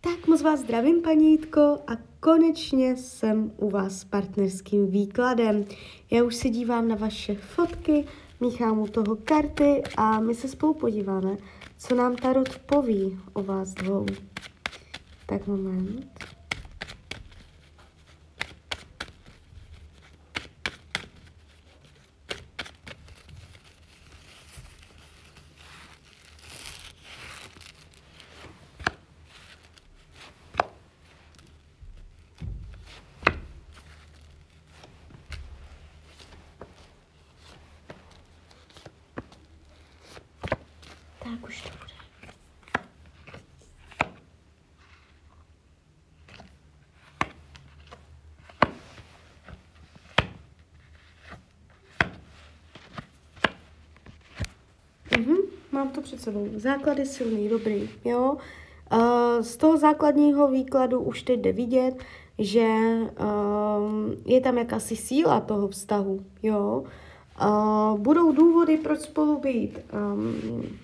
Tak moc vás zdravím, paní Jitko, a konečně jsem u vás s partnerským výkladem. Já už se dívám na vaše fotky, míchám u toho karty a my se spolu podíváme, co nám Tarot poví o vás dvou. Tak moment. Tak už to bude. Mhm, mám to před sebou. Základ je silný, dobrý, jo. Uh, z toho základního výkladu už teď jde vidět, že um, je tam jakási síla toho vztahu, jo. Uh, budou důvody, proč spolu být. Um,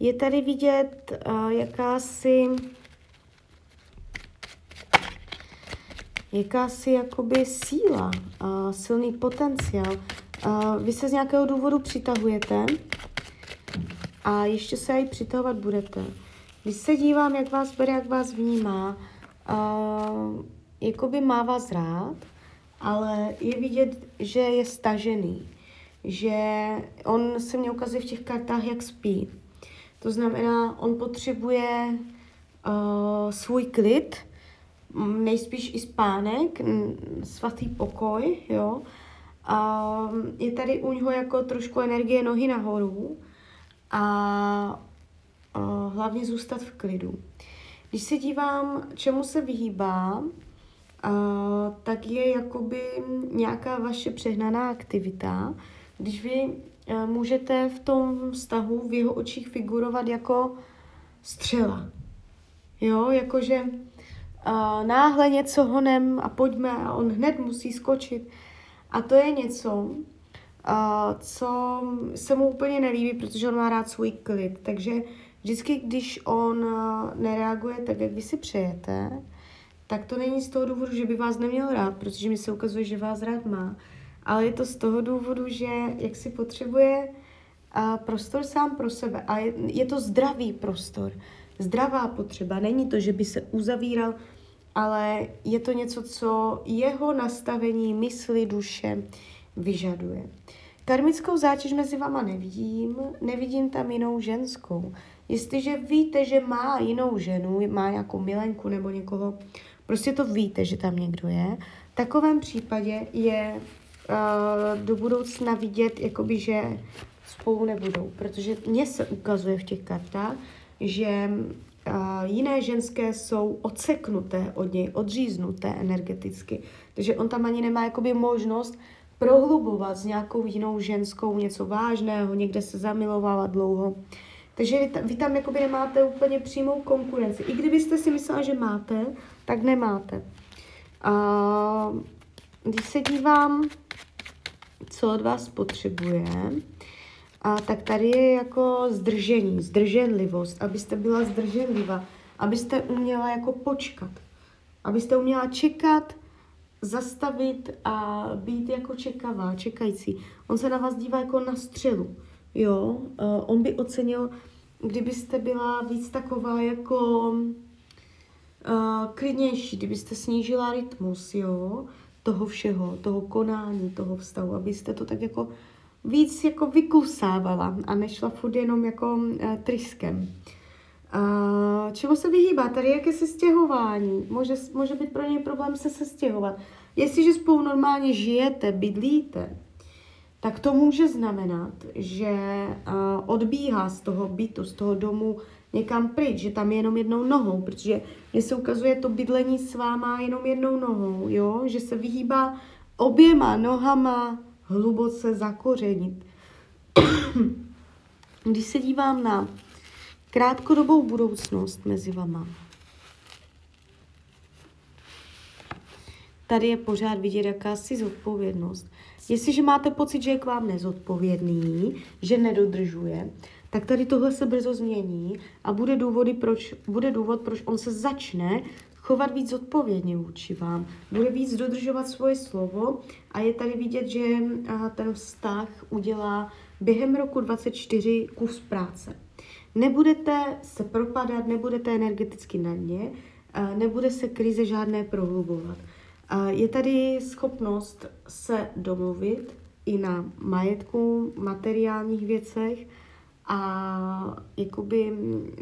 je tady vidět uh, jakási jakási jakoby síla, uh, silný potenciál. Uh, vy se z nějakého důvodu přitahujete a ještě se i přitahovat budete. Když se dívám, jak vás bere, jak vás vnímá, uh, jakoby má vás rád, ale je vidět, že je stažený, že on se mě ukazuje v těch kartách, jak spí. To znamená, on potřebuje uh, svůj klid, nejspíš i spánek, svatý pokoj, jo. A je tady u něho jako trošku energie nohy nahoru a uh, hlavně zůstat v klidu. Když se dívám, čemu se vyhýbá, uh, tak je jakoby nějaká vaše přehnaná aktivita, když vy můžete v tom vztahu v jeho očích figurovat jako střela. Jo, jakože uh, náhle něco honem a pojďme a on hned musí skočit. A to je něco, uh, co se mu úplně nelíbí, protože on má rád svůj klid. Takže vždycky, když on uh, nereaguje tak, jak vy si přejete, tak to není z toho důvodu, že by vás neměl rád, protože mi se ukazuje, že vás rád má, ale je to z toho důvodu, že jak si potřebuje prostor sám pro sebe. A je, je to zdravý prostor, zdravá potřeba. Není to, že by se uzavíral, ale je to něco, co jeho nastavení mysli, duše vyžaduje. Karmickou zátěž mezi váma nevidím, nevidím tam jinou ženskou. Jestliže víte, že má jinou ženu, má nějakou milenku nebo někoho, prostě to víte, že tam někdo je, v takovém případě je uh, do budoucna vidět, jakoby, že spolu nebudou, protože mně se ukazuje v těch kartách, že uh, jiné ženské jsou odseknuté od něj, odříznuté energeticky. Takže on tam ani nemá jakoby možnost prohlubovat s nějakou jinou ženskou něco vážného, někde se zamilovávat dlouho. Takže vy, vy tam jakoby nemáte úplně přímou konkurenci. I kdybyste si myslela, že máte, tak nemáte. A když se dívám, co od vás potřebuje, a tak tady je jako zdržení, zdrženlivost, abyste byla zdrženlivá, abyste uměla jako počkat, abyste uměla čekat, zastavit a být jako čekavá, čekající. On se na vás dívá jako na střelu, jo. On by ocenil, kdybyste byla víc taková jako uh, klidnější, kdybyste snížila rytmus, jo, toho všeho, toho konání, toho vztahu, abyste to tak jako víc jako vykusávala a nešla furt jenom jako uh, tryskem. Uh, čemu se vyhýbá? Tady jak je se stěhování. Může, může být pro něj problém se sestěhovat. Jestliže spolu normálně žijete, bydlíte, tak to může znamenat, že uh, odbíhá z toho bytu, z toho domu někam pryč, že tam je jenom jednou nohou, protože mně se ukazuje to bydlení s váma jenom jednou nohou, jo? že se vyhýbá oběma nohama hluboce zakořenit. Když se dívám na krátkodobou budoucnost mezi vama, tady je pořád vidět jakási zodpovědnost. Jestliže máte pocit, že je k vám nezodpovědný, že nedodržuje, tak tady tohle se brzo změní a bude, důvody, proč, bude důvod, proč on se začne chovat víc odpovědně vůči vám, bude víc dodržovat svoje slovo a je tady vidět, že ten vztah udělá během roku 24 kus práce. Nebudete se propadat, nebudete energeticky na dně, nebude se krize žádné prohlubovat. Je tady schopnost se domluvit i na majetku, materiálních věcech a jakoby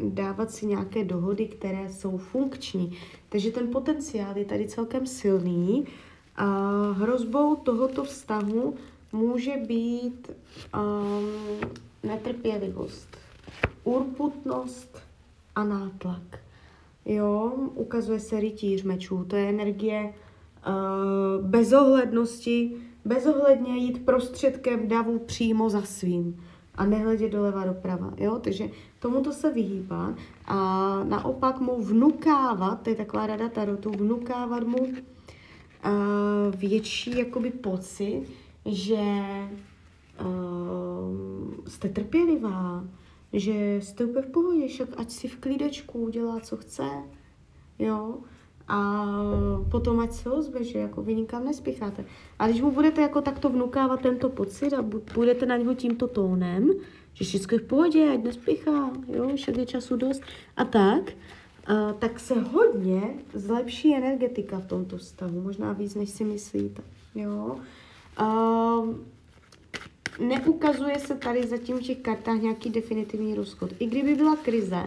dávat si nějaké dohody, které jsou funkční. Takže ten potenciál je tady celkem silný. A hrozbou tohoto vztahu může být um, netrpělivost, urputnost a nátlak. Jo, ukazuje se rytíř mečů, to je energie uh, bezohlednosti, bezohledně jít prostředkem davu přímo za svým a nehledět doleva doprava, jo, takže tomuto se vyhýbá a naopak mu vnukávat, to je taková rada tarotu, vnukávat mu uh, větší jakoby pocit, že uh, jste trpělivá, že jste úplně v pohodě, však ať si v klídečku dělá, co chce, jo, a potom ať se ozve, že jako vy nikam nespěcháte. A když mu budete jako takto vnukávat tento pocit a budete na něho tímto tónem, že všechno je v pohodě, ať nespěchá, jo, však je času dost a tak, a, tak se hodně zlepší energetika v tomto stavu, možná víc, než si myslíte, jo. A, neukazuje se tady zatím v těch kartách nějaký definitivní rozchod. I kdyby byla krize,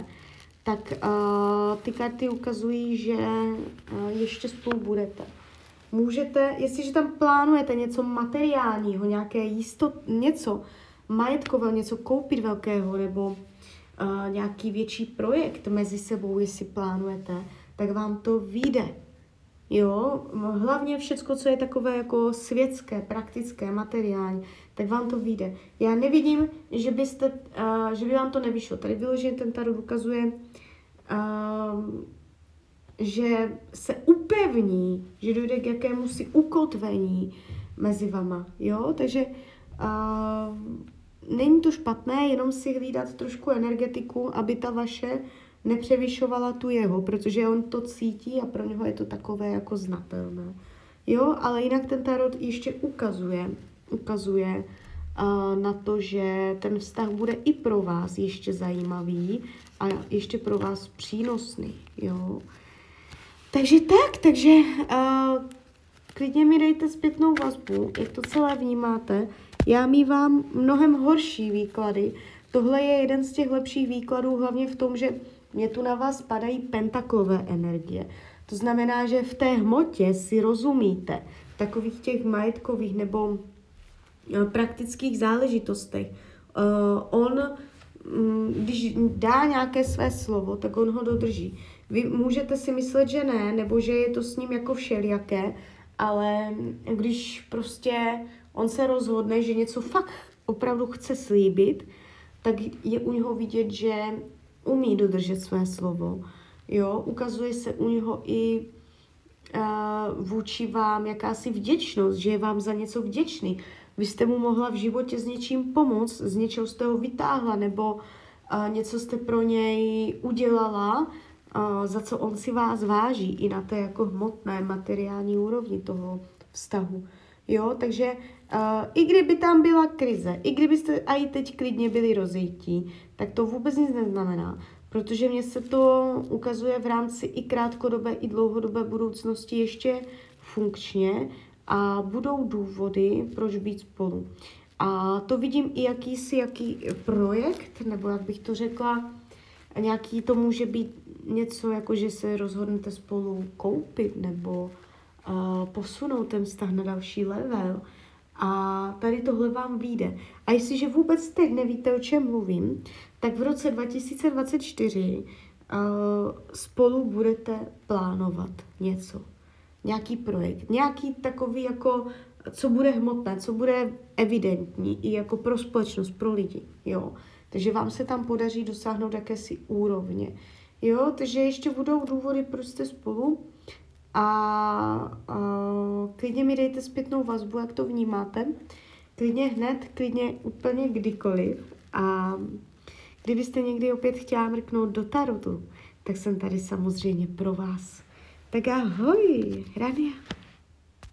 tak uh, ty karty ukazují, že uh, ještě spolu budete. Můžete, jestliže tam plánujete něco materiálního, nějaké jistot, něco majetkového, něco koupit velkého, nebo uh, nějaký větší projekt mezi sebou, jestli plánujete, tak vám to vyjde. Jo, hlavně všecko, co je takové jako světské, praktické, materiální, tak vám to vyjde. Já nevidím, že, byste, uh, že by vám to nevyšlo. Tady vyloženě ten tarot ukazuje, uh, že se upevní, že dojde k jakému si ukotvení mezi vama, jo, takže uh, není to špatné, jenom si hlídat trošku energetiku, aby ta vaše nepřevyšovala tu jeho, protože on to cítí a pro něho je to takové jako znatelné. Jo, ale jinak ten tarot ještě ukazuje, ukazuje uh, na to, že ten vztah bude i pro vás ještě zajímavý a ještě pro vás přínosný, jo. Takže tak, takže uh, klidně mi dejte zpětnou vazbu, jak to celé vnímáte. Já mývám mnohem horší výklady. Tohle je jeden z těch lepších výkladů, hlavně v tom, že mě tu na vás padají pentaklové energie. To znamená, že v té hmotě si rozumíte, v takových těch majetkových nebo eh, praktických záležitostech. Uh, on, um, když dá nějaké své slovo, tak on ho dodrží. Vy můžete si myslet, že ne, nebo že je to s ním jako všelijaké, ale když prostě on se rozhodne, že něco fakt opravdu chce slíbit, tak je u něho vidět, že umí dodržet své slovo. Jo, ukazuje se u něho i uh, vůči vám jakási vděčnost, že je vám za něco vděčný. Vy jste mu mohla v životě s něčím pomoct, z něčeho jste ho vytáhla, nebo uh, něco jste pro něj udělala, uh, za co on si vás váží, i na té jako hmotné, materiální úrovni toho vztahu. Jo, takže uh, i kdyby tam byla krize, i kdybyste i teď klidně byli rozejtí, tak to vůbec nic neznamená, protože mně se to ukazuje v rámci i krátkodobé, i dlouhodobé budoucnosti ještě funkčně a budou důvody, proč být spolu. A to vidím i jakýsi jaký projekt, nebo jak bych to řekla, nějaký to může být něco, jako že se rozhodnete spolu koupit, nebo posunout ten vztah na další level. A tady tohle vám vyjde. A jestliže vůbec teď nevíte, o čem mluvím, tak v roce 2024 uh, spolu budete plánovat něco. Nějaký projekt, nějaký takový jako, co bude hmotné, co bude evidentní i jako pro společnost, pro lidi, jo. Takže vám se tam podaří dosáhnout jakési úrovně, jo. Takže ještě budou důvody, proč jste spolu a, a klidně mi dejte zpětnou vazbu, jak to vnímáte. Klidně hned, klidně úplně kdykoliv. A Kdybyste někdy opět chtěla mrknout do tarotu, tak jsem tady samozřejmě pro vás. Tak ahoj, Rania.